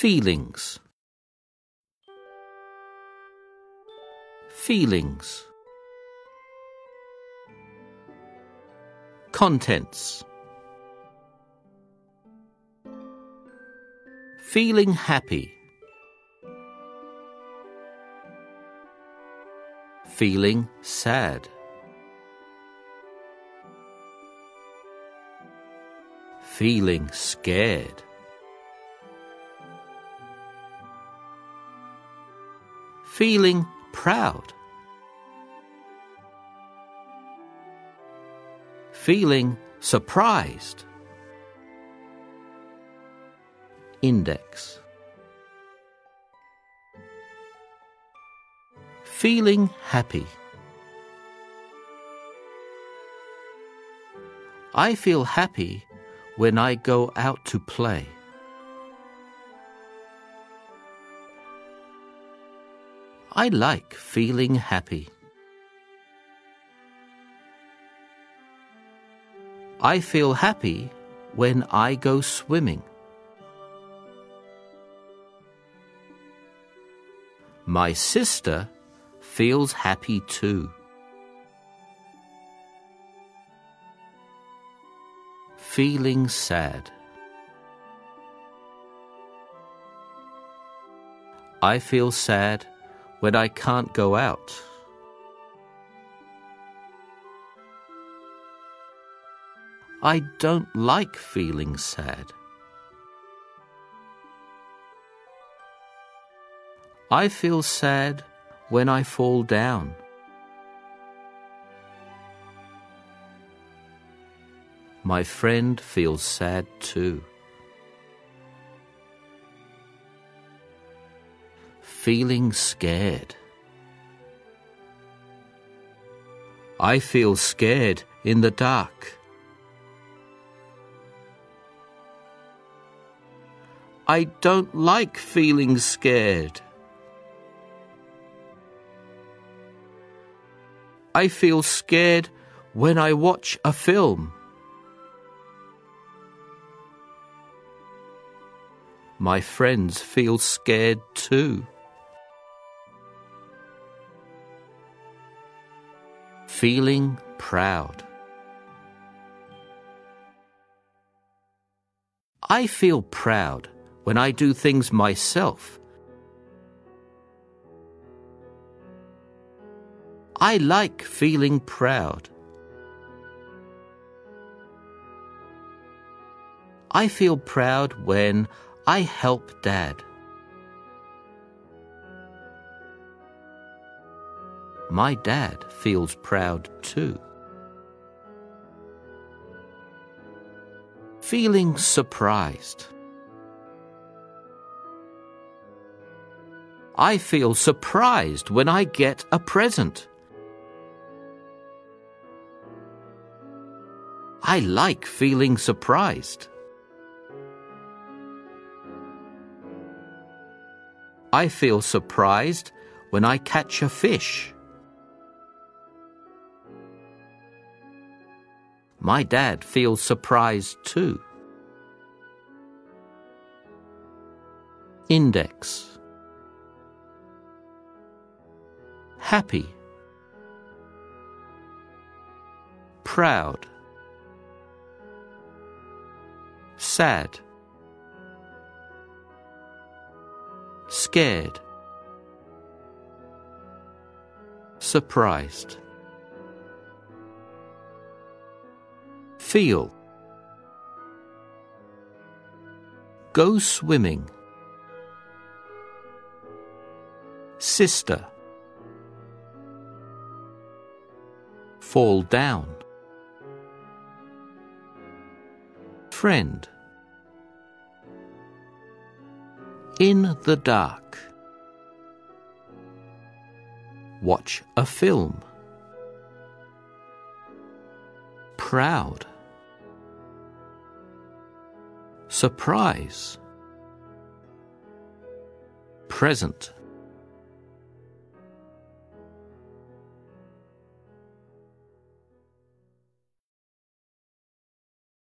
Feelings. Feelings. Contents. Feeling happy. Feeling sad. Feeling scared. Feeling proud. Feeling surprised. Index. Feeling happy. I feel happy when I go out to play. I like feeling happy. I feel happy when I go swimming. My sister feels happy too. Feeling sad. I feel sad when I can't go out. I don't like feeling sad. I feel sad when I fall down. My friend feels sad too. Feeling scared. I feel scared in the dark. I don't like feeling scared. I feel scared when I watch a film. My friends feel scared too. Feeling proud. I feel proud when I do things myself. I like feeling proud. I feel proud when I help Dad. My dad feels proud too. Feeling surprised. I feel surprised when I get a present. I like feeling surprised. I feel surprised when I catch a fish. My dad feels surprised too. Index. Happy. Proud. Sad. Scared. Surprised Feel. Go swimming. Sister. Fall down. Friend. In the dark. Watch a film. Proud surprise, present.